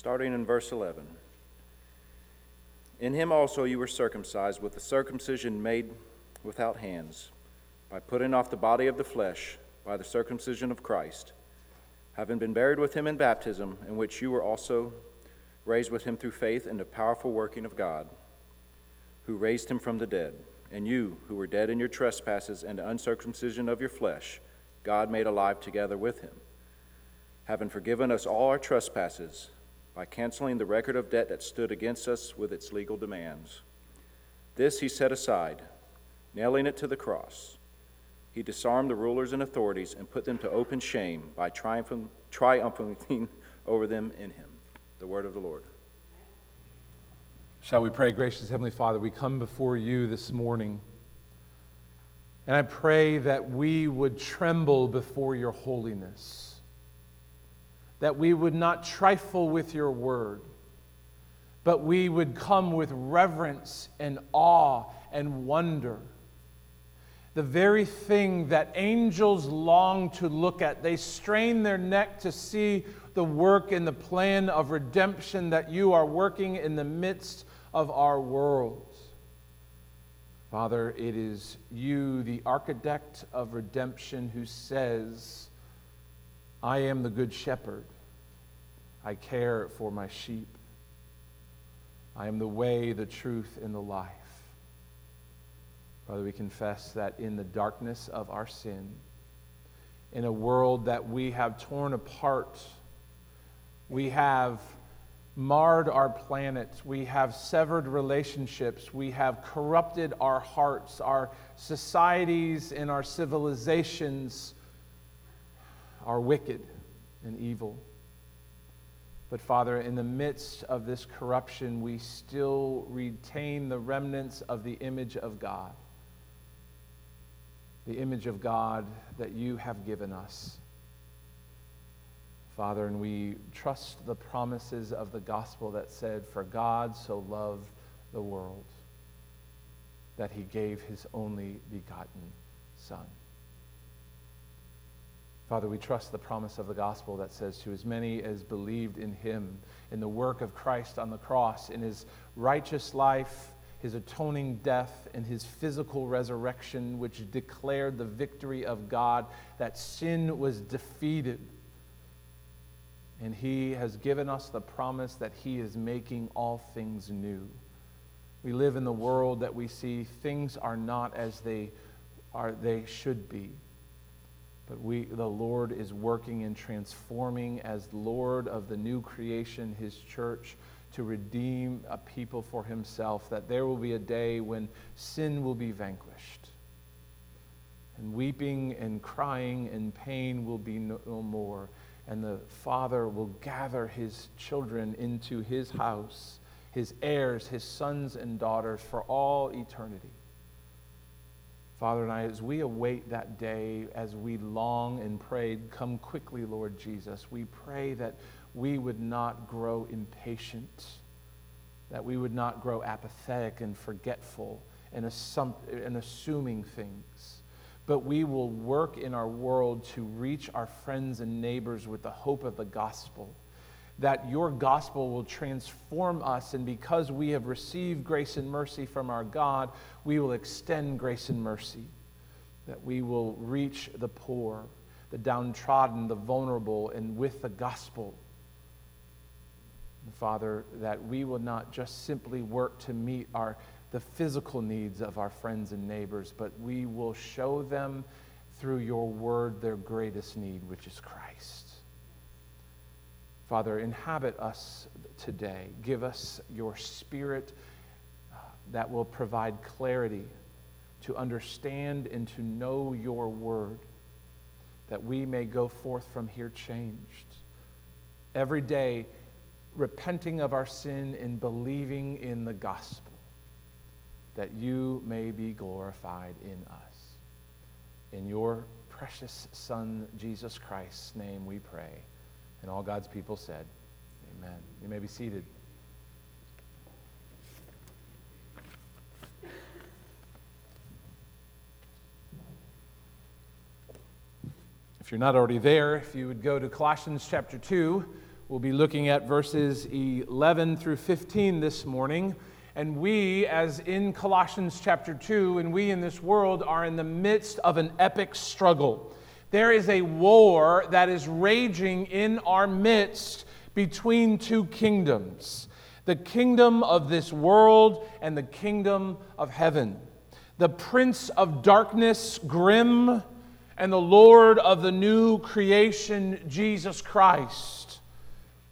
starting in verse 11. In him also you were circumcised with the circumcision made without hands, by putting off the body of the flesh by the circumcision of Christ, having been buried with him in baptism, in which you were also raised with him through faith in the powerful working of God, who raised him from the dead. And you, who were dead in your trespasses and the uncircumcision of your flesh, God made alive together with him, having forgiven us all our trespasses by canceling the record of debt that stood against us with its legal demands. This he set aside, nailing it to the cross. He disarmed the rulers and authorities and put them to open shame by triumphing, triumphing over them in him. The word of the Lord. Shall we pray, gracious Heavenly Father? We come before you this morning, and I pray that we would tremble before your holiness, that we would not trifle with your word, but we would come with reverence and awe and wonder. The very thing that angels long to look at, they strain their neck to see the work and the plan of redemption that you are working in the midst of our world. Father, it is you, the architect of redemption, who says, I am the good shepherd. I care for my sheep. I am the way, the truth, and the life. Father, we confess that in the darkness of our sin, in a world that we have torn apart, we have marred our planet. We have severed relationships. We have corrupted our hearts. Our societies and our civilizations are wicked and evil. But Father, in the midst of this corruption, we still retain the remnants of the image of God. The image of God that you have given us. Father, and we trust the promises of the gospel that said, For God so loved the world that he gave his only begotten Son. Father, we trust the promise of the gospel that says, To as many as believed in him, in the work of Christ on the cross, in his righteous life, his atoning death, and his physical resurrection, which declared the victory of God, that sin was defeated and He has given us the promise that He is making all things new. We live in the world that we see things are not as they are they should be. But we the Lord is working and transforming as Lord of the new creation, his church, to redeem a people for himself, that there will be a day when sin will be vanquished. And weeping and crying and pain will be no, no more and the Father will gather his children into his house, his heirs, his sons and daughters for all eternity. Father and I, as we await that day, as we long and prayed, come quickly, Lord Jesus, we pray that we would not grow impatient, that we would not grow apathetic and forgetful and, assum- and assuming things but we will work in our world to reach our friends and neighbors with the hope of the gospel. That your gospel will transform us, and because we have received grace and mercy from our God, we will extend grace and mercy. That we will reach the poor, the downtrodden, the vulnerable, and with the gospel. And Father, that we will not just simply work to meet our the physical needs of our friends and neighbors, but we will show them through your word their greatest need, which is Christ. Father, inhabit us today. Give us your spirit uh, that will provide clarity to understand and to know your word, that we may go forth from here changed. Every day, repenting of our sin and believing in the gospel that you may be glorified in us. In your precious Son, Jesus Christ's name, we pray. And all God's people said, Amen. You may be seated. If you're not already there, if you would go to Colossians chapter 2, We'll be looking at verses 11 through 15 this morning. And we, as in Colossians chapter 2, and we in this world are in the midst of an epic struggle. There is a war that is raging in our midst between two kingdoms the kingdom of this world and the kingdom of heaven. The prince of darkness, grim, and the Lord of the new creation, Jesus Christ.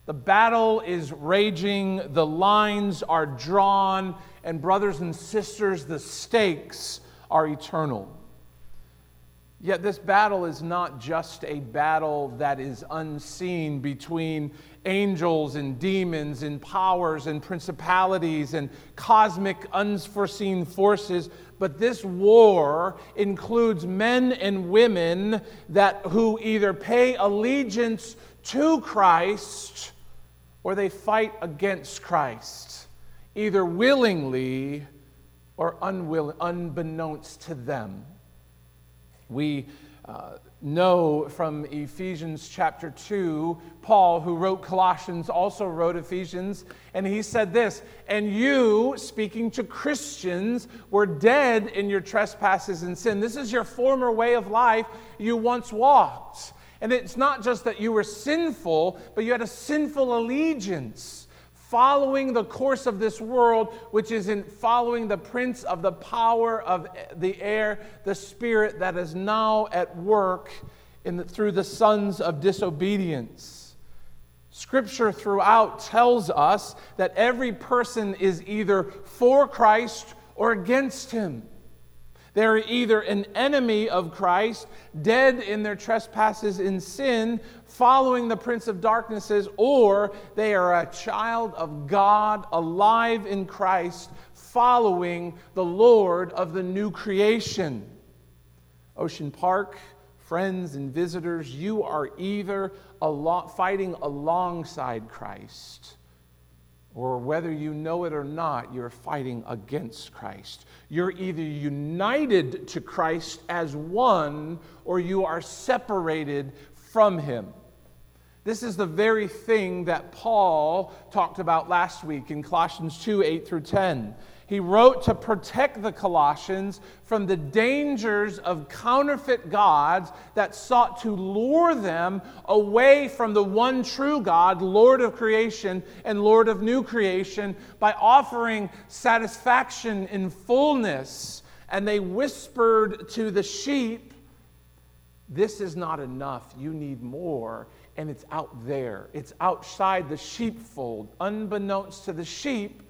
The battle is raging, the lines are drawn, and brothers and sisters, the stakes are eternal. Yet this battle is not just a battle that is unseen between angels and demons and powers and principalities and cosmic unforeseen forces, but this war includes men and women that who either pay allegiance to Christ or they fight against Christ, either willingly or unbeknownst to them. We uh, know from Ephesians chapter 2, Paul, who wrote Colossians, also wrote Ephesians, and he said this And you, speaking to Christians, were dead in your trespasses and sin. This is your former way of life you once walked. And it's not just that you were sinful, but you had a sinful allegiance, following the course of this world, which is in following the prince of the power of the air, the spirit that is now at work in the, through the sons of disobedience. Scripture throughout tells us that every person is either for Christ or against him. They're either an enemy of Christ, dead in their trespasses in sin, following the prince of darknesses, or they are a child of God, alive in Christ, following the Lord of the new creation. Ocean Park, friends and visitors, you are either fighting alongside Christ or whether you know it or not, you're fighting against Christ. You're either united to Christ as one, or you are separated from Him. This is the very thing that Paul talked about last week in Colossians 2 8 through 10. He wrote to protect the Colossians from the dangers of counterfeit gods that sought to lure them away from the one true God, Lord of creation and Lord of new creation, by offering satisfaction in fullness. And they whispered to the sheep, This is not enough. You need more. And it's out there, it's outside the sheepfold. Unbeknownst to the sheep,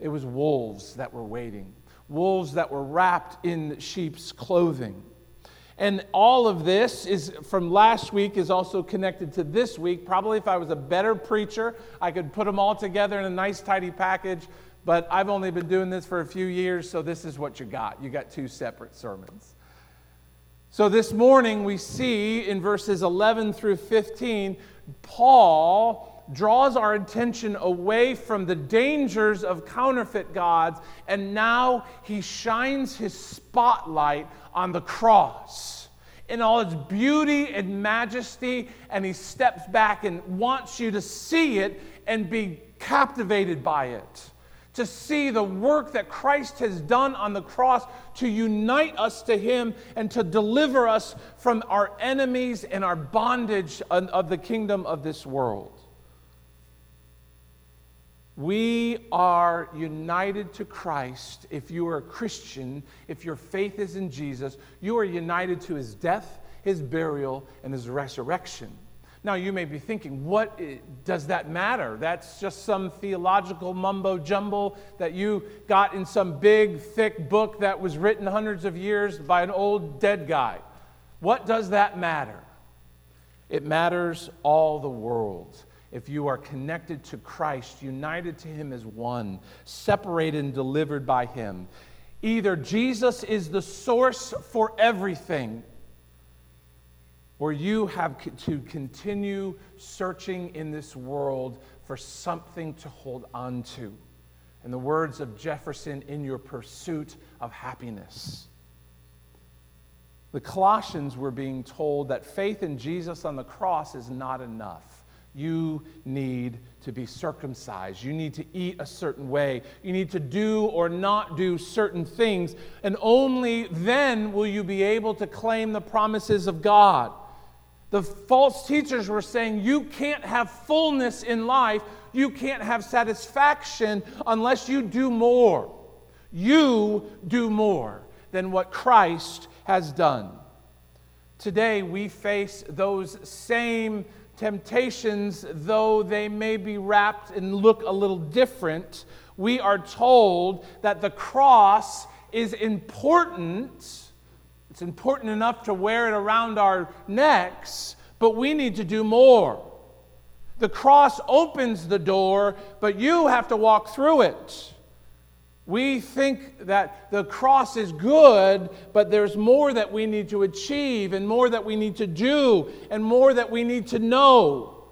it was wolves that were waiting, wolves that were wrapped in sheep's clothing. And all of this is from last week is also connected to this week. Probably if I was a better preacher, I could put them all together in a nice, tidy package. But I've only been doing this for a few years, so this is what you got. You got two separate sermons. So this morning we see in verses 11 through 15, Paul draws our attention away from the dangers of counterfeit gods, and now he shines his spotlight on the cross in all its beauty and majesty, and he steps back and wants you to see it and be captivated by it. To see the work that Christ has done on the cross to unite us to Him and to deliver us from our enemies and our bondage of the kingdom of this world. We are united to Christ. If you are a Christian, if your faith is in Jesus, you are united to his death, his burial, and his resurrection. Now, you may be thinking, what does that matter? That's just some theological mumbo jumbo that you got in some big, thick book that was written hundreds of years by an old dead guy. What does that matter? It matters all the world if you are connected to Christ, united to Him as one, separated and delivered by Him. Either Jesus is the source for everything, or you have to continue searching in this world for something to hold on to. In the words of Jefferson, in your pursuit of happiness. The Colossians were being told that faith in Jesus on the cross is not enough you need to be circumcised. You need to eat a certain way. You need to do or not do certain things. And only then will you be able to claim the promises of God. The false teachers were saying you can't have fullness in life, you can't have satisfaction unless you do more. You do more than what Christ has done. Today, we face those same temptations, though they may be wrapped and look a little different. We are told that the cross is important. It's important enough to wear it around our necks, but we need to do more. The cross opens the door, but you have to walk through it. We think that the cross is good, but there's more that we need to achieve, and more that we need to do, and more that we need to know.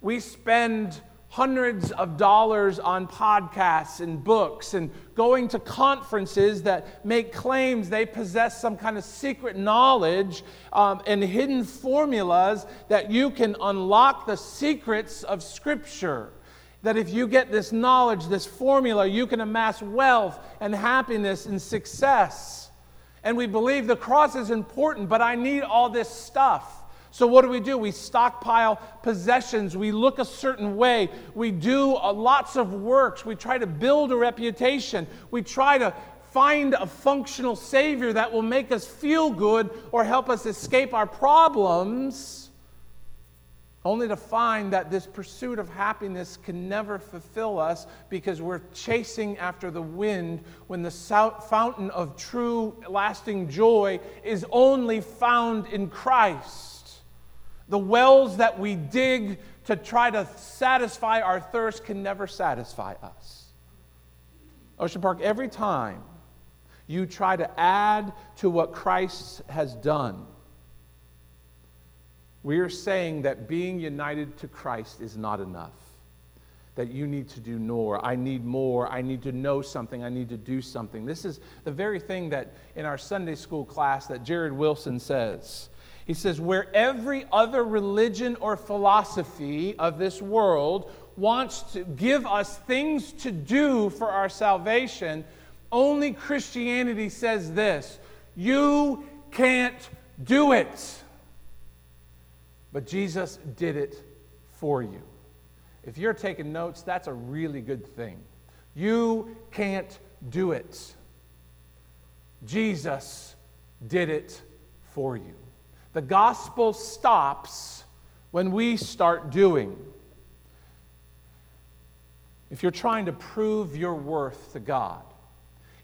We spend hundreds of dollars on podcasts and books and going to conferences that make claims they possess some kind of secret knowledge um, and hidden formulas that you can unlock the secrets of Scripture that if you get this knowledge, this formula, you can amass wealth and happiness and success. And we believe the cross is important, but I need all this stuff. So, what do we do? We stockpile possessions. We look a certain way. We do uh, lots of works. We try to build a reputation. We try to find a functional Savior that will make us feel good or help us escape our problems only to find that this pursuit of happiness can never fulfill us because we're chasing after the wind when the fountain of true, lasting joy is only found in Christ. The wells that we dig to try to satisfy our thirst can never satisfy us. Ocean Park, every time you try to add to what Christ has done, we are saying that being united to Christ is not enough. That you need to do more. I need more. I need to know something. I need to do something. This is the very thing that in our Sunday school class that Jared Wilson says. He says, where every other religion or philosophy of this world wants to give us things to do for our salvation, only Christianity says this you can't do it. But Jesus did it for you. If you're taking notes, that's a really good thing. You can't do it. Jesus did it for you. The gospel stops when we start doing. If you're trying to prove your worth to God,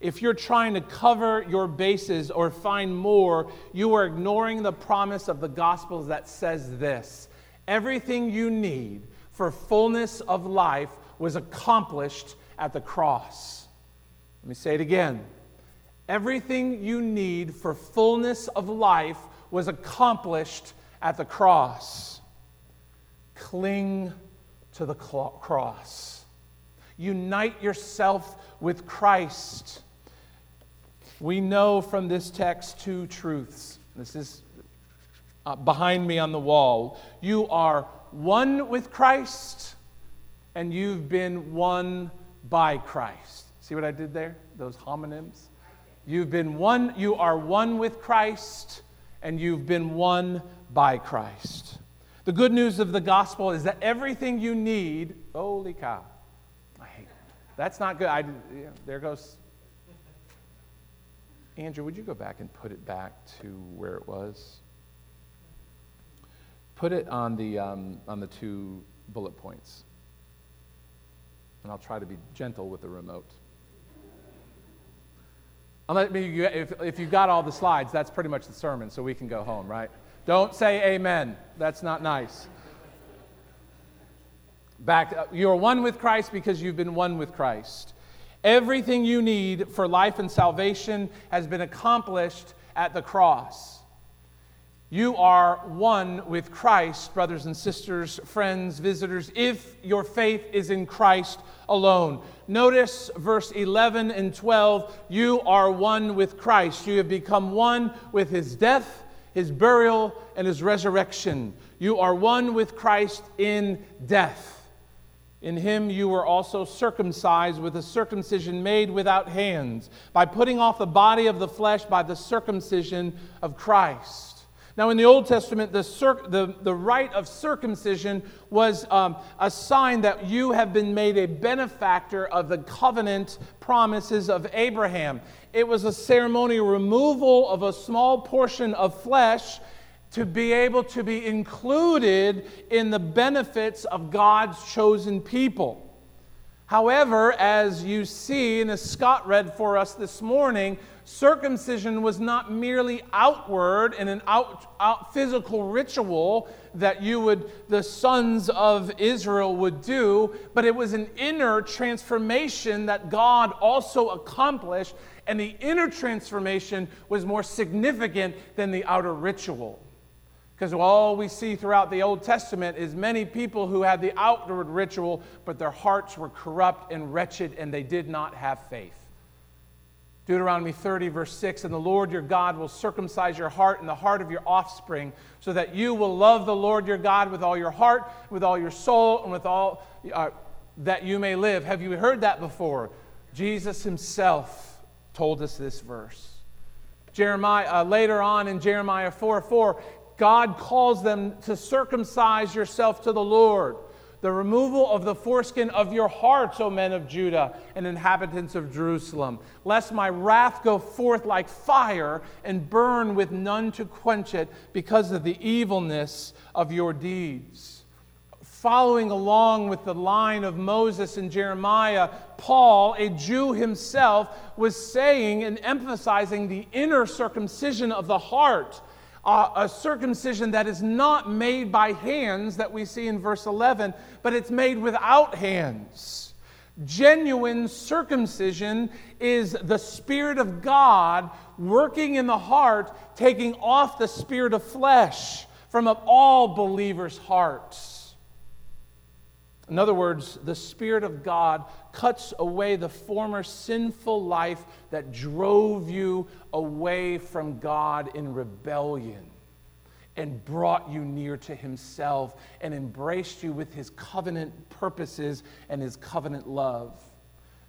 if you're trying to cover your bases or find more, you are ignoring the promise of the Gospels that says this everything you need for fullness of life was accomplished at the cross. Let me say it again. Everything you need for fullness of life was accomplished at the cross. Cling to the cross. Unite yourself with Christ we know from this text two truths. This is uh, behind me on the wall. You are one with Christ, and you've been won by Christ. See what I did there? Those homonyms? You've been one, you are one with Christ, and you've been won by Christ. The good news of the gospel is that everything you need, holy cow. I hate it. That's not good. I, yeah, there goes Andrew, would you go back and put it back to where it was? Put it on the, um, on the two bullet points. And I'll try to be gentle with the remote. If, if you got all the slides, that's pretty much the sermon, so we can go home, right? Don't say amen. That's not nice. Back, uh, you're one with Christ because you've been one with Christ. Everything you need for life and salvation has been accomplished at the cross. You are one with Christ, brothers and sisters, friends, visitors, if your faith is in Christ alone. Notice verse 11 and 12 you are one with Christ. You have become one with his death, his burial, and his resurrection. You are one with Christ in death. In him you were also circumcised with a circumcision made without hands, by putting off the body of the flesh by the circumcision of Christ. Now, in the Old Testament, the, the, the rite of circumcision was um, a sign that you have been made a benefactor of the covenant promises of Abraham. It was a ceremonial removal of a small portion of flesh to be able to be included in the benefits of God's chosen people. However, as you see, and as Scott read for us this morning, circumcision was not merely outward and an out, out, physical ritual that you would the sons of israel would do but it was an inner transformation that god also accomplished and the inner transformation was more significant than the outer ritual because all we see throughout the Old Testament is many people who had the outward ritual, but their hearts were corrupt and wretched, and they did not have faith. Deuteronomy 30, verse 6 And the Lord your God will circumcise your heart and the heart of your offspring, so that you will love the Lord your God with all your heart, with all your soul, and with all uh, that you may live. Have you heard that before? Jesus himself told us this verse. Jeremiah, uh, later on in Jeremiah 4 4, God calls them to circumcise yourself to the Lord. The removal of the foreskin of your hearts, O men of Judah and inhabitants of Jerusalem, lest my wrath go forth like fire and burn with none to quench it because of the evilness of your deeds. Following along with the line of Moses and Jeremiah, Paul, a Jew himself, was saying and emphasizing the inner circumcision of the heart a circumcision that is not made by hands, that we see in verse 11, but it's made without hands. Genuine circumcision is the Spirit of God working in the heart, taking off the spirit of flesh from all believers' hearts. In other words, the Spirit of God cuts away the former sinful life that drove you away from God in rebellion and brought you near to Himself and embraced you with His covenant purposes and His covenant love.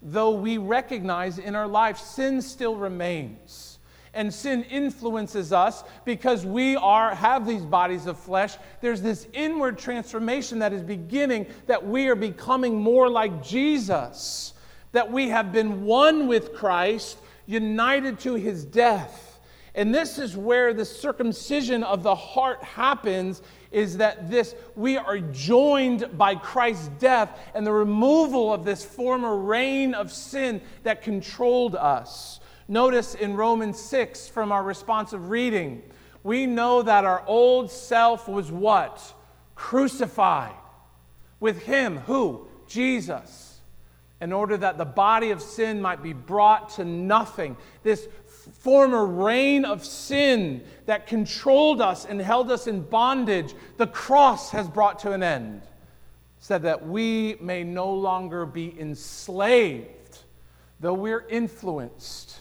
Though we recognize in our life sin still remains and sin influences us because we are have these bodies of flesh there's this inward transformation that is beginning that we are becoming more like jesus that we have been one with christ united to his death. And this is where the circumcision of the heart happens is that this we are joined by Christ's death and the removal of this former reign of sin that controlled us Notice in Romans 6 from our responsive reading, we know that our old self was what? Crucified with him. Who? Jesus. In order that the body of sin might be brought to nothing. This former reign of sin that controlled us and held us in bondage, the cross has brought to an end. so that we may no longer be enslaved, though we're influenced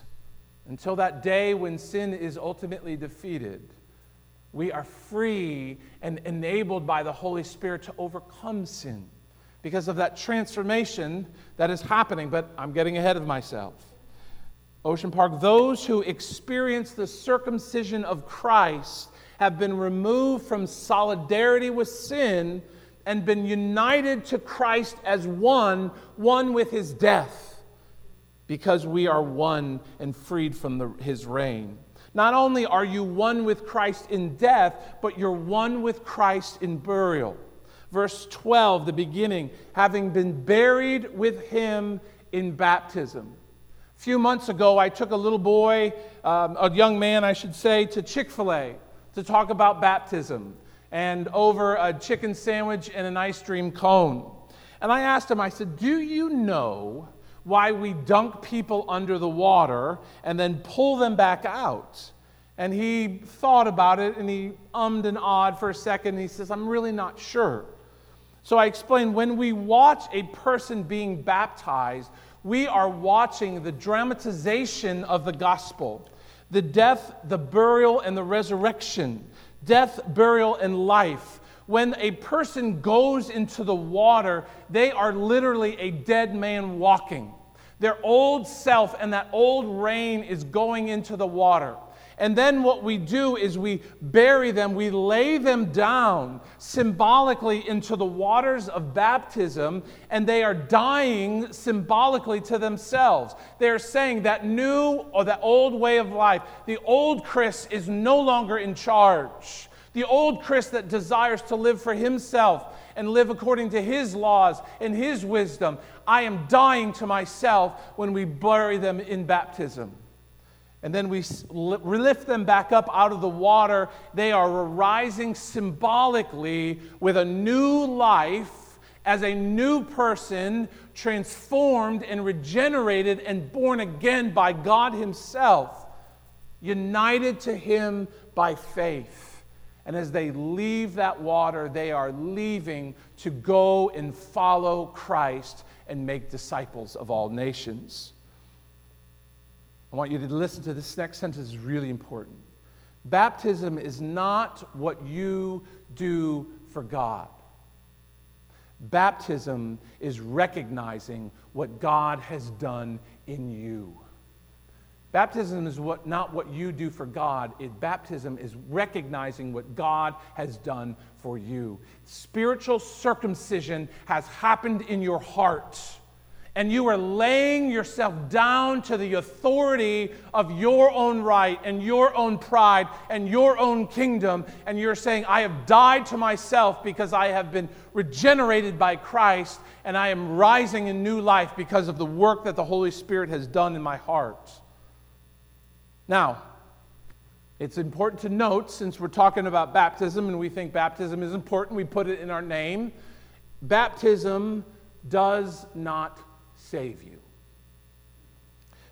until that day when sin is ultimately defeated, we are free and enabled by the Holy Spirit to overcome sin because of that transformation that is happening. But I'm getting ahead of myself. Ocean Park, those who experience the circumcision of Christ have been removed from solidarity with sin and been united to Christ as one, one with his death because we are one and freed from the, his reign. Not only are you one with Christ in death, but you're one with Christ in burial. Verse 12, the beginning, having been buried with him in baptism. A few months ago, I took a little boy, um, a young man, I should say, to Chick fil A to talk about baptism and over a chicken sandwich and an ice cream cone. And I asked him, I said, Do you know why we dunk people under the water and then pull them back out. And he thought about it and he ummed and awed for a second. And he says, I'm really not sure. So I explained when we watch a person being baptized, we are watching the dramatization of the gospel the death, the burial, and the resurrection, death, burial, and life When a person goes into the water, they are literally a dead man walking. Their old self and that old reign is going into the water. And then what we do is we bury them, we lay them down symbolically into the waters of baptism, and they are dying symbolically to themselves. They're saying that new or that old way of life, the old Chris is no longer in charge. The old Chris that desires to live for himself and live according to his laws and his wisdom. I am dying to myself when we bury them in baptism. And then we lift them back up out of the water. They are arising symbolically with a new life as a new person, transformed and regenerated and born again by God Himself, united to Him by faith. And as they leave that water, they are leaving to go and follow Christ and make disciples of all nations. I want you to listen to this next sentence, is really important. Baptism is not what you do for God. Baptism is recognizing what God has done in you. Baptism is what, not what you do for God. It, baptism is recognizing what God has done for you. Spiritual circumcision has happened in your heart and you are laying yourself down to the authority of your own right and your own pride and your own kingdom, and you're saying, I have died to myself because I have been regenerated by Christ, and I am rising in new life because of the work that the Holy Spirit has done in my heart. Now, it's important to note, since we're talking about baptism and we think baptism is important, we put it in our name. Baptism does not save you.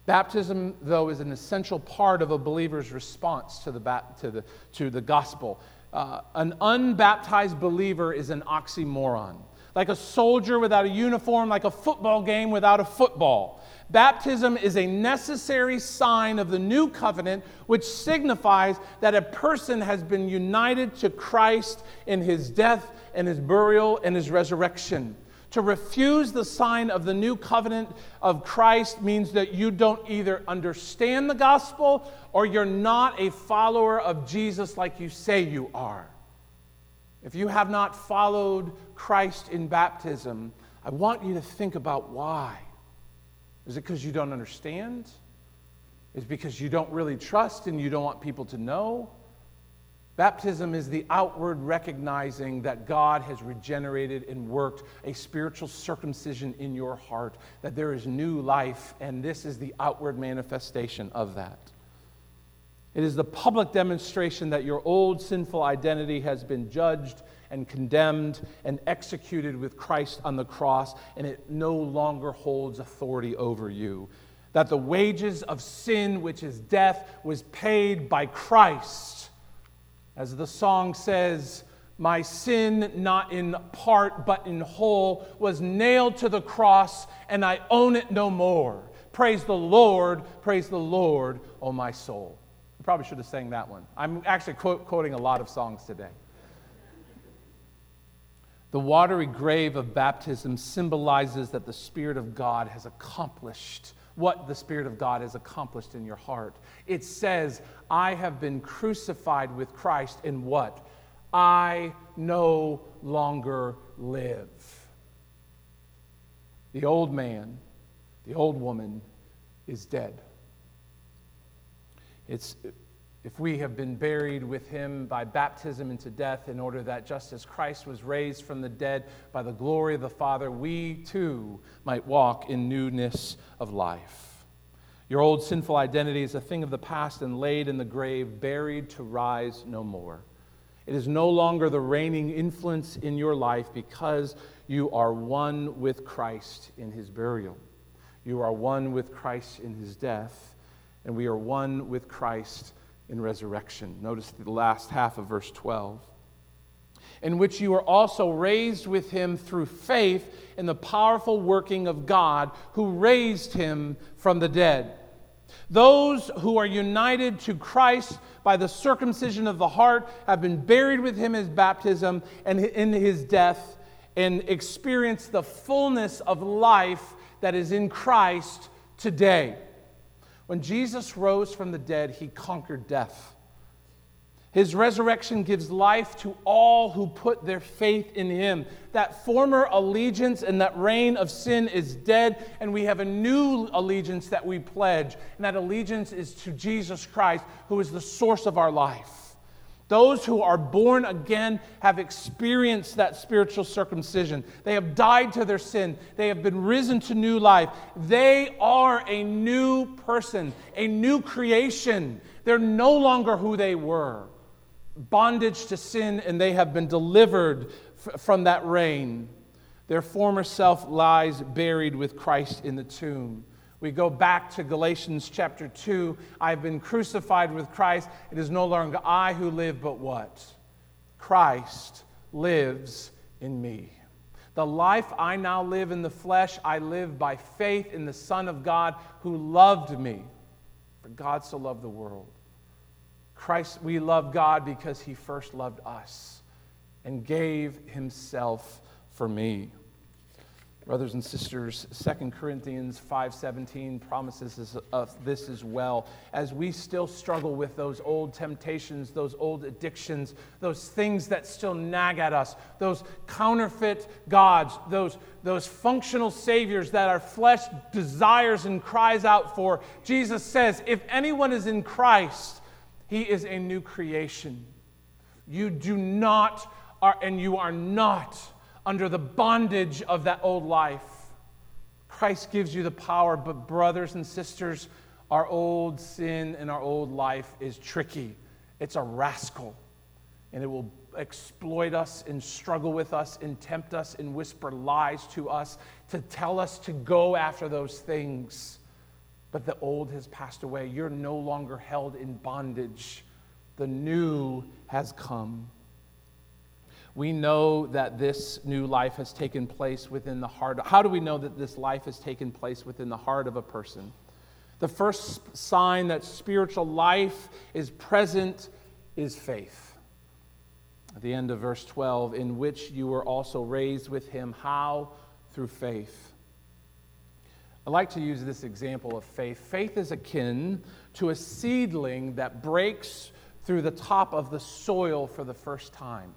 Baptism, though, is an essential part of a believer's response to the, to the, to the gospel. Uh, an unbaptized believer is an oxymoron, like a soldier without a uniform, like a football game without a football. Baptism is a necessary sign of the new covenant, which signifies that a person has been united to Christ in his death and his burial and his resurrection. To refuse the sign of the new covenant of Christ means that you don't either understand the gospel or you're not a follower of Jesus like you say you are. If you have not followed Christ in baptism, I want you to think about why. Is it because you don't understand? Is it because you don't really trust and you don't want people to know? Baptism is the outward recognizing that God has regenerated and worked a spiritual circumcision in your heart, that there is new life, and this is the outward manifestation of that. It is the public demonstration that your old sinful identity has been judged and condemned and executed with Christ on the cross, and it no longer holds authority over you. That the wages of sin, which is death, was paid by Christ as the song says, my sin, not in part but in whole, was nailed to the cross, and I own it no more. Praise the Lord, praise the Lord, O my soul. I probably should have sang that one. I'm actually quote, quoting a lot of songs today. The watery grave of baptism symbolizes that the Spirit of God has accomplished what the Spirit of God has accomplished in your heart. It says, I have been crucified with Christ in what? I no longer live. The old man, the old woman is dead. It's, if we have been buried with him by baptism into death, in order that just as Christ was raised from the dead by the glory of the Father, we too might walk in newness of life. Your old sinful identity is a thing of the past and laid in the grave, buried to rise no more. It is no longer the reigning influence in your life because you are one with Christ in his burial. You are one with Christ in his death, and we are one with Christ in resurrection. Notice the last half of verse 12. In which you are also raised with him through faith in the powerful working of God who raised him from the dead. Those who are united to Christ by the circumcision of the heart, have been buried with him in baptism and in his death, and experience the fullness of life that is in Christ today. When Jesus rose from the dead, he conquered death. His resurrection gives life to all who put their faith in him. That former allegiance and that reign of sin is dead, and we have a new allegiance that we pledge. And that allegiance is to Jesus Christ, who is the source of our life. Those who are born again have experienced that spiritual circumcision. They have died to their sin. They have been risen to new life. They are a new person, a new creation. They're no longer who they were bondage to sin and they have been delivered f- from that reign. Their former self lies buried with Christ in the tomb. We go back to Galatians chapter 2. I've been crucified with Christ. It is no longer I who live, but what? Christ lives in me. The life I now live in the flesh, I live by faith in the Son of God who loved me. For God so loved the world Christ, we love God because he first loved us and gave himself for me. Brothers and sisters, 2 Corinthians 5:17 promises us this as well. As we still struggle with those old temptations, those old addictions, those things that still nag at us, those counterfeit gods, those, those functional saviors that our flesh desires and cries out for, Jesus says, if anyone is in Christ, he is a new creation. You do not, are, and you are not under the bondage of that old life. Christ gives you the power, but brothers and sisters, our old sin and our old life is tricky. It's a rascal, and it will exploit us and struggle with us and tempt us and whisper lies to us to tell us to go after those things. But the old has passed away. You're no longer held in bondage. The new has come. We know that this new life has taken place within the heart. How do we know that this life has taken place within the heart of a person? The first sign that spiritual life is present is faith. At the end of verse 12, in which you were also raised with him. How? Through faith. I like to use this example of faith. Faith is akin to a seedling that breaks through the top of the soil for the first time.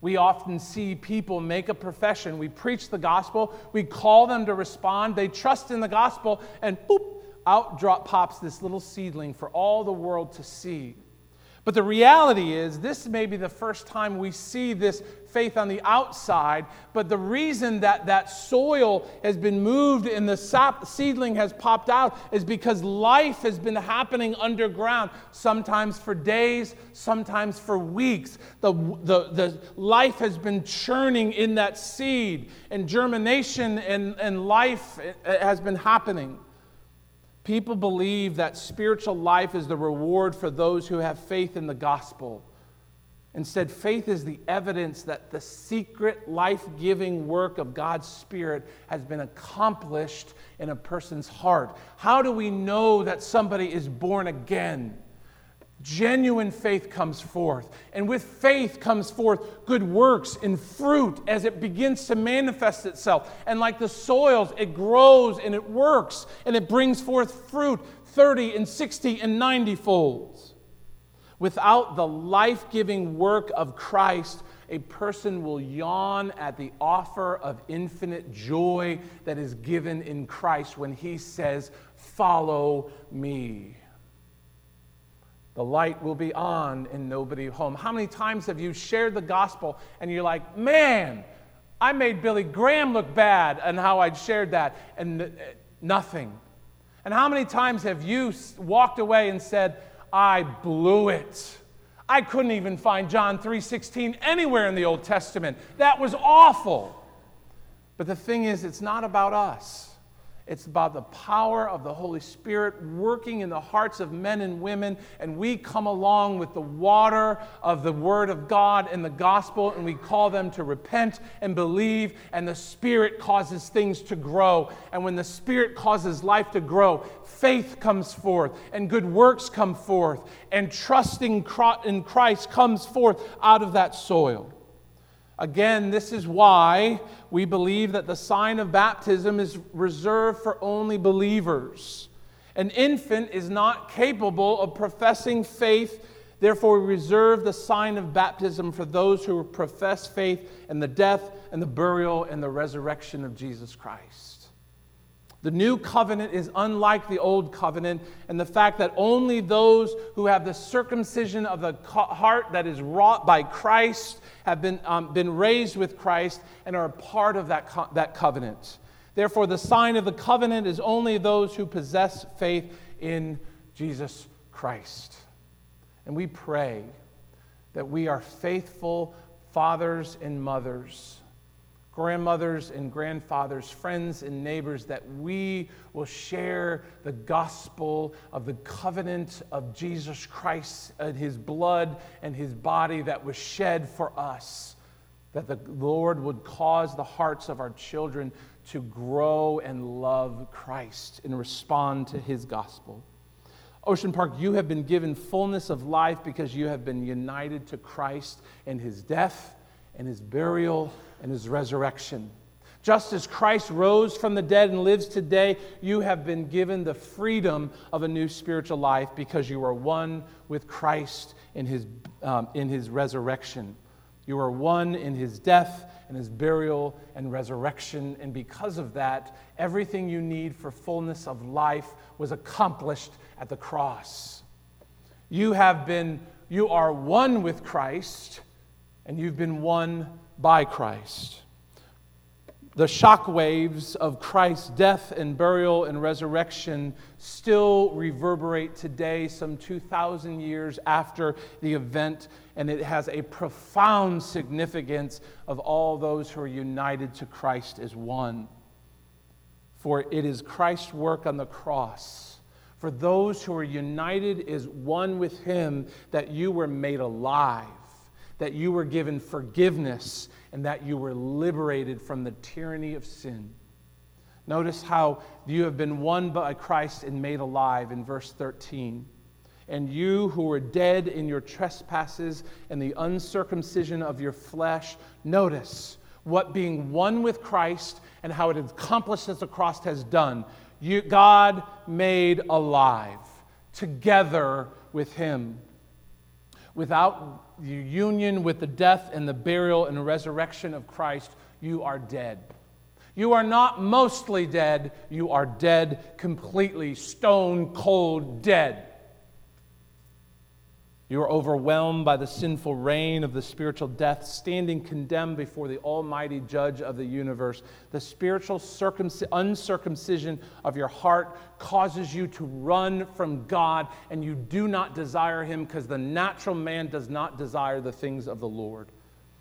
We often see people make a profession. We preach the gospel, we call them to respond, they trust in the gospel, and boop, out drop pops this little seedling for all the world to see. But the reality is, this may be the first time we see this faith on the outside, but the reason that that soil has been moved and the sap seedling has popped out is because life has been happening underground, sometimes for days, sometimes for weeks. The, the, the life has been churning in that seed, and germination and, and life eh, has been happening. People believe that spiritual life is the reward for those who have faith in the gospel. Instead, faith is the evidence that the secret life giving work of God's Spirit has been accomplished in a person's heart. How do we know that somebody is born again? Genuine faith comes forth. And with faith comes forth good works and fruit as it begins to manifest itself. And like the soils, it grows and it works and it brings forth fruit 30 and 60 and 90 folds. Without the life giving work of Christ, a person will yawn at the offer of infinite joy that is given in Christ when he says, Follow me. The light will be on and nobody home. How many times have you shared the gospel and you're like, man, I made Billy Graham look bad and how I'd shared that and eh, nothing? And how many times have you walked away and said, I blew it? I couldn't even find John 3:16 anywhere in the Old Testament. That was awful. But the thing is, it's not about us. It's about the power of the Holy Spirit working in the hearts of men and women. And we come along with the water of the Word of God and the gospel, and we call them to repent and believe. And the Spirit causes things to grow. And when the Spirit causes life to grow, faith comes forth, and good works come forth, and trusting in Christ comes forth out of that soil. Again, this is why we believe that the sign of baptism is reserved for only believers. An infant is not capable of professing faith, therefore, we reserve the sign of baptism for those who profess faith in the death and the burial and the resurrection of Jesus Christ. The new covenant is unlike the old covenant, and the fact that only those who have the circumcision of the heart that is wrought by Christ have been, um, been raised with Christ and are a part of that, co- that covenant. Therefore, the sign of the covenant is only those who possess faith in Jesus Christ. And we pray that we are faithful fathers and mothers grandmothers and grandfathers, friends and neighbors, that we will share the gospel of the covenant of Jesus Christ and his blood and his body that was shed for us. That the Lord would cause the hearts of our children to grow and love Christ and respond to his gospel. Ocean Park, you have been given fullness of life because you have been united to Christ in his death and his burial and his resurrection. Just as Christ rose from the dead and lives today, you have been given the freedom of a new spiritual life because you are one with Christ in his, um, in his resurrection. You are one in his death and his burial and resurrection. And because of that, everything you need for fullness of life was accomplished at the cross. You have been, you are one with Christ, and you've been won by Christ. The shock waves of Christ's death and burial and resurrection still reverberate today, some 2,000 years after the event, and it has a profound significance of all those who are united to Christ as one. For it is Christ's work on the cross, for those who are united as one with Him, that you were made alive that you were given forgiveness and that you were liberated from the tyranny of sin. Notice how you have been won by Christ and made alive in verse 13. And you who were dead in your trespasses and the uncircumcision of your flesh, notice what being one with Christ and how it accomplished as the cross has done. You, God made alive together with Him. Without the union with the death and the burial and the resurrection of Christ, you are dead. You are not mostly dead, you are dead completely, stone cold dead. You are overwhelmed by the sinful reign of the spiritual death, standing condemned before the Almighty Judge of the universe. The spiritual circumc- uncircumcision of your heart causes you to run from God, and you do not desire Him because the natural man does not desire the things of the Lord.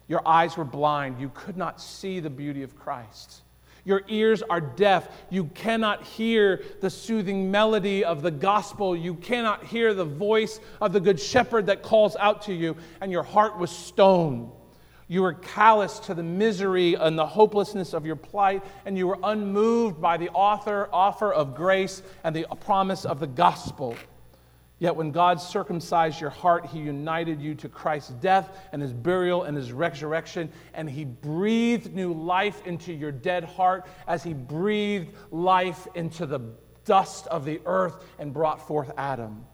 Your eyes were blind, you could not see the beauty of Christ. Your ears are deaf. You cannot hear the soothing melody of the gospel. You cannot hear the voice of the good shepherd that calls out to you. And your heart was stone. You were callous to the misery and the hopelessness of your plight, and you were unmoved by the author, offer of grace and the promise of the gospel. Yet when God circumcised your heart, He united you to Christ's death and His burial and His resurrection, and He breathed new life into your dead heart as He breathed life into the dust of the earth and brought forth Adam.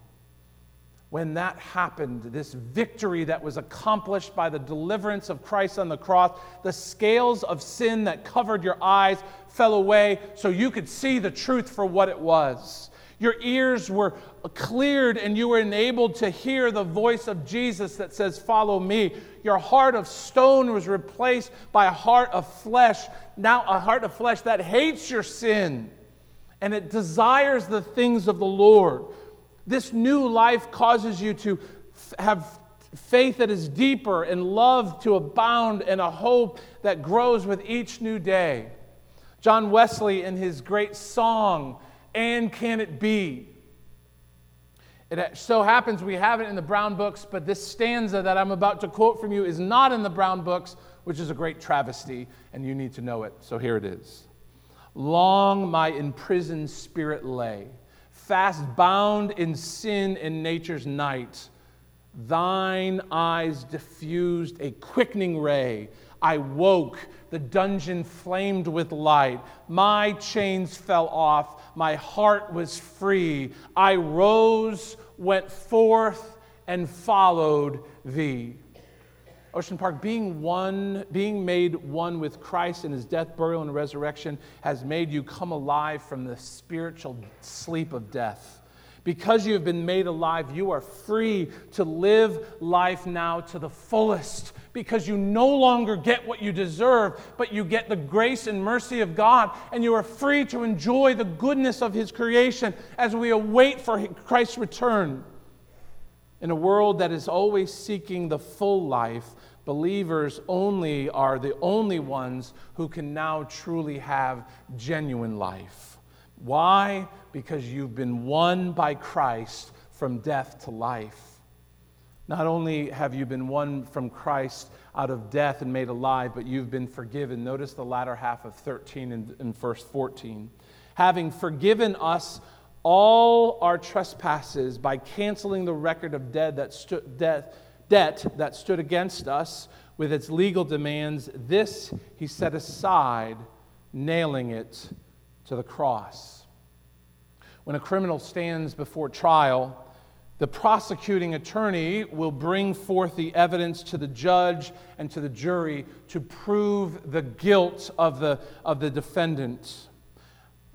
When that happened, this victory that was accomplished by the deliverance of Christ on the cross, the scales of sin that covered your eyes fell away so you could see the truth for what it was. Your ears were cleared and you were enabled to hear the voice of Jesus that says, Follow me. Your heart of stone was replaced by a heart of flesh. Now, a heart of flesh that hates your sin and it desires the things of the Lord. This new life causes you to have faith that is deeper and love to abound and a hope that grows with each new day. John Wesley, in his great song, And Can It Be? It so happens we have it in the brown books, but this stanza that I'm about to quote from you is not in the brown books, which is a great travesty, and you need to know it. So here it is. Long my imprisoned spirit lay, fast bound in sin in nature's night. Thine eyes diffused a quickening ray. I woke, the dungeon flamed with light. My chains fell off, my heart was free. I rose, went forth, and followed thee. Ocean Park, being one, being made one with Christ in his death, burial, and resurrection has made you come alive from the spiritual sleep of death. Because you have been made alive, you are free to live life now to the fullest because you no longer get what you deserve, but you get the grace and mercy of God, and you are free to enjoy the goodness of His creation as we await for Christ's return. In a world that is always seeking the full life, believers only are the only ones who can now truly have genuine life. Why? Because you've been won by Christ from death to life. Not only have you been won from Christ out of death and made alive, but you've been forgiven. Notice the latter half of 13 and, and verse 14. Having forgiven us all our trespasses by canceling the record of dead that stood, death, debt that stood against us with its legal demands, this he set aside, nailing it to the cross. When a criminal stands before trial, the prosecuting attorney will bring forth the evidence to the judge and to the jury to prove the guilt of the, of the defendant.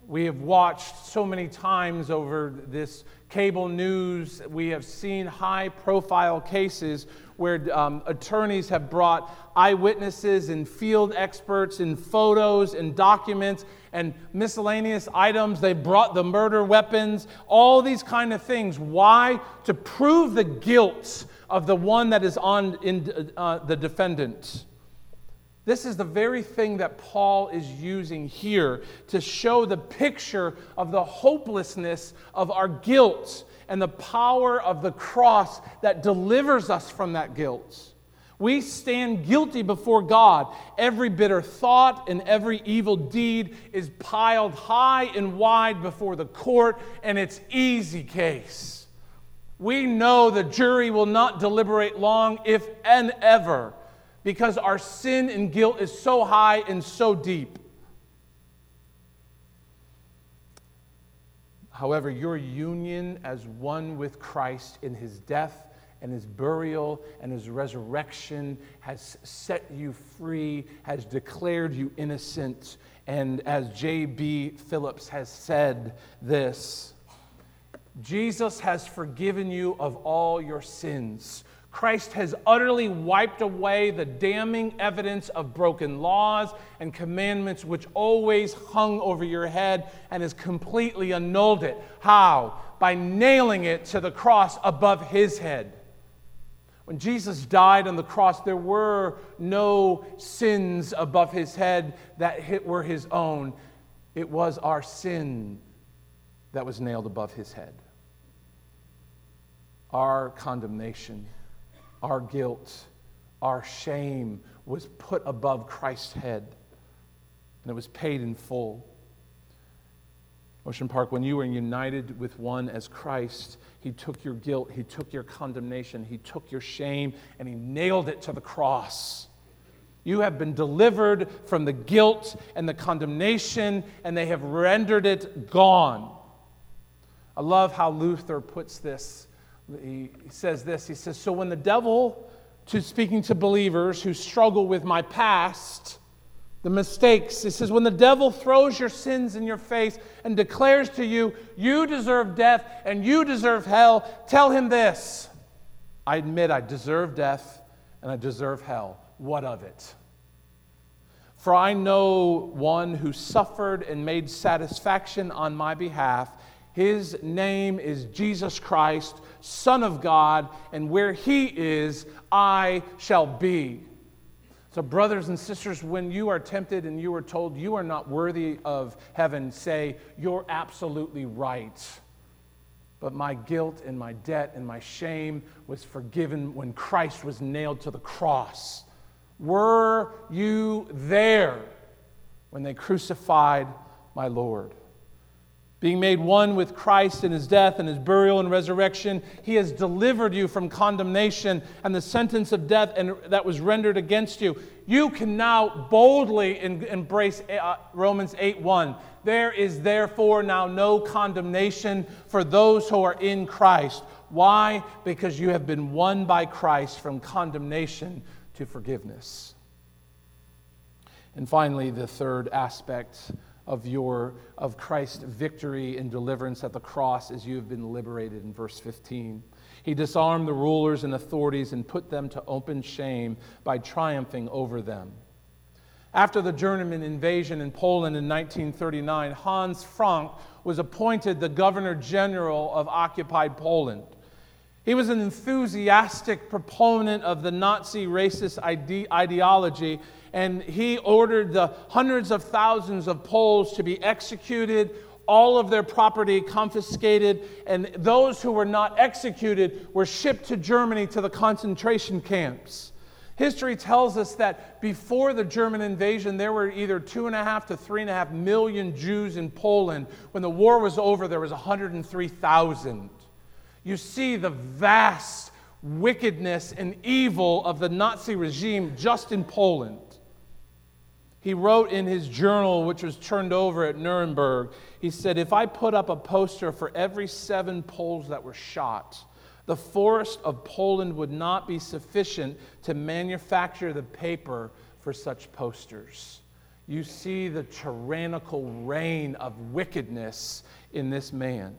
We have watched so many times over this cable news, we have seen high profile cases where um, attorneys have brought eyewitnesses and field experts and photos and documents and miscellaneous items. They brought the murder weapons, all these kind of things. Why? To prove the guilt of the one that is on in, uh, the defendant. This is the very thing that Paul is using here to show the picture of the hopelessness of our guilt and the power of the cross that delivers us from that guilt. We stand guilty before God. Every bitter thought and every evil deed is piled high and wide before the court, and it's easy case. We know the jury will not deliberate long, if and ever, because our sin and guilt is so high and so deep. However, your union as one with Christ in his death and his burial and his resurrection has set you free, has declared you innocent. And as J.B. Phillips has said this Jesus has forgiven you of all your sins. Christ has utterly wiped away the damning evidence of broken laws and commandments which always hung over your head and has completely annulled it. How? By nailing it to the cross above his head. When Jesus died on the cross, there were no sins above his head that were his own. It was our sin that was nailed above his head. Our condemnation our guilt, our shame was put above Christ's head, and it was paid in full. Ocean Park, when you were united with one as Christ, He took your guilt, He took your condemnation, He took your shame, and He nailed it to the cross. You have been delivered from the guilt and the condemnation, and they have rendered it gone. I love how Luther puts this he says this he says so when the devil to speaking to believers who struggle with my past the mistakes. He says when the devil throws your sins in your face and declares to you you deserve death and you deserve hell tell him this i admit i deserve death and i deserve hell. What of it? For i know one who suffered and made satisfaction on my behalf. His name is Jesus Christ, Son of God, and where He is, I shall be. So, brothers and sisters, when you are tempted and you are told you are not worthy of heaven, say, You're absolutely right. But my guilt and my debt and my shame was forgiven when Christ was nailed to the cross. Were you there when they crucified my Lord? Being made one with Christ in his death and his burial and resurrection, he has delivered you from condemnation and the sentence of death and, that was rendered against you. You can now boldly in, embrace uh, Romans 8 1. There is therefore now no condemnation for those who are in Christ. Why? Because you have been won by Christ from condemnation to forgiveness. And finally, the third aspect of your of Christ's victory and deliverance at the cross as you have been liberated in verse 15. He disarmed the rulers and authorities and put them to open shame by triumphing over them. After the German invasion in Poland in 1939, Hans Frank was appointed the governor general of occupied Poland. He was an enthusiastic proponent of the Nazi racist ide- ideology and he ordered the hundreds of thousands of Poles to be executed, all of their property confiscated, and those who were not executed were shipped to Germany to the concentration camps. History tells us that before the German invasion, there were either two and a half to three and a half million Jews in Poland. When the war was over, there was 103,000. You see the vast wickedness and evil of the Nazi regime just in Poland. He wrote in his journal, which was turned over at Nuremberg, he said, If I put up a poster for every seven Poles that were shot, the forest of Poland would not be sufficient to manufacture the paper for such posters. You see the tyrannical reign of wickedness in this man.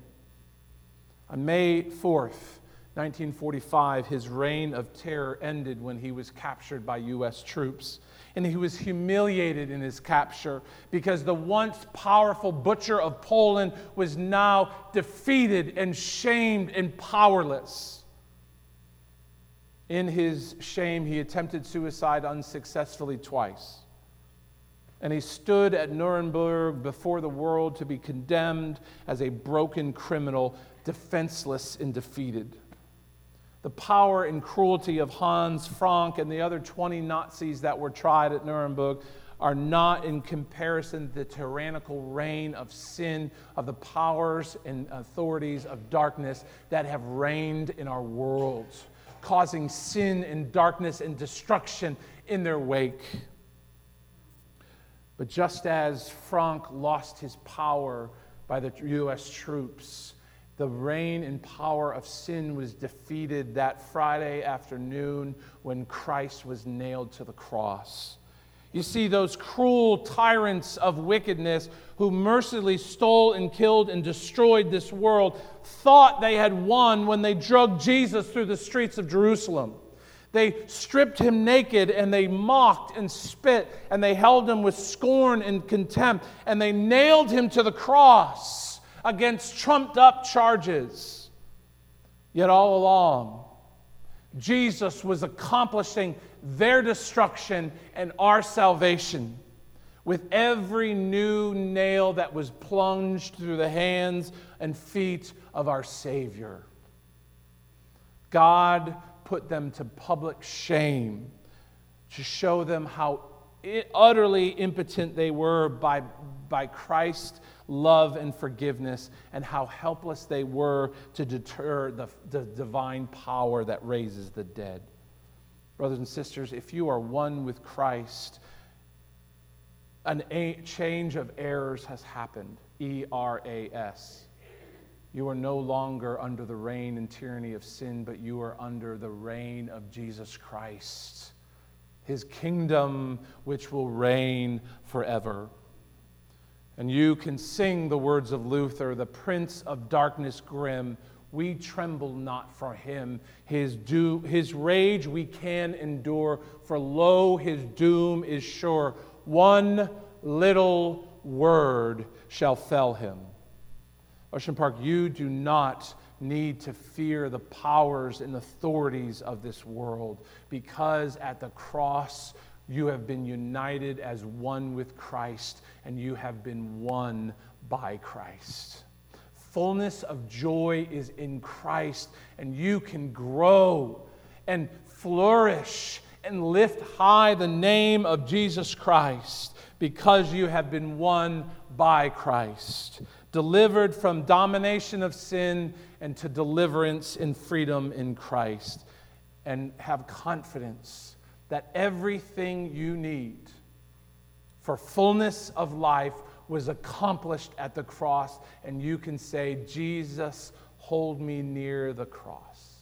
On May 4th, 1945, his reign of terror ended when he was captured by U.S. troops and he was humiliated in his capture because the once powerful butcher of Poland was now defeated and shamed and powerless. In his shame, he attempted suicide unsuccessfully twice. And he stood at Nuremberg before the world to be condemned as a broken criminal, defenseless and defeated the power and cruelty of Hans Frank and the other 20 Nazis that were tried at Nuremberg are not in comparison to the tyrannical reign of sin, of the powers and authorities of darkness that have reigned in our world, causing sin and darkness and destruction in their wake. But just as Frank lost his power by the U.S. troops, the reign and power of sin was defeated that Friday afternoon when Christ was nailed to the cross. You see, those cruel tyrants of wickedness who mercilessly stole and killed and destroyed this world thought they had won when they drugged Jesus through the streets of Jerusalem. They stripped him naked and they mocked and spit and they held him with scorn and contempt and they nailed him to the cross against trumped up charges. Yet all along, Jesus was accomplishing their destruction and our salvation with every new nail that was plunged through the hands and feet of our Savior. God put them to public shame to show them how utterly impotent they were by, by Christ love and forgiveness, and how helpless they were to deter the, the divine power that raises the dead. Brothers and sisters, if you are one with Christ, a change of eras has happened. E R A S. You are no longer under the reign and tyranny of sin, but you are under the reign of Jesus Christ, his kingdom which will reign forever. And you can sing the words of Luther, the Prince of Darkness grim. We tremble not for him. His, do, his rage we can endure, for lo, his doom is sure. One little word shall fell him. Ocean Park, you do not need to fear the powers and authorities of this world because at the cross You have been united as one with Christ, and you have been won by Christ. Fullness of joy is in Christ, and you can grow and flourish and lift high the name of Jesus Christ because you have been won by Christ, delivered from domination of sin and to deliverance and freedom in Christ. And have confidence that everything you need for fullness of life was accomplished at the cross, and you can say, Jesus, hold me near the cross.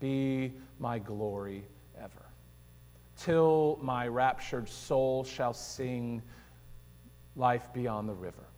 Be my glory ever. Till my raptured soul shall sing life beyond the river.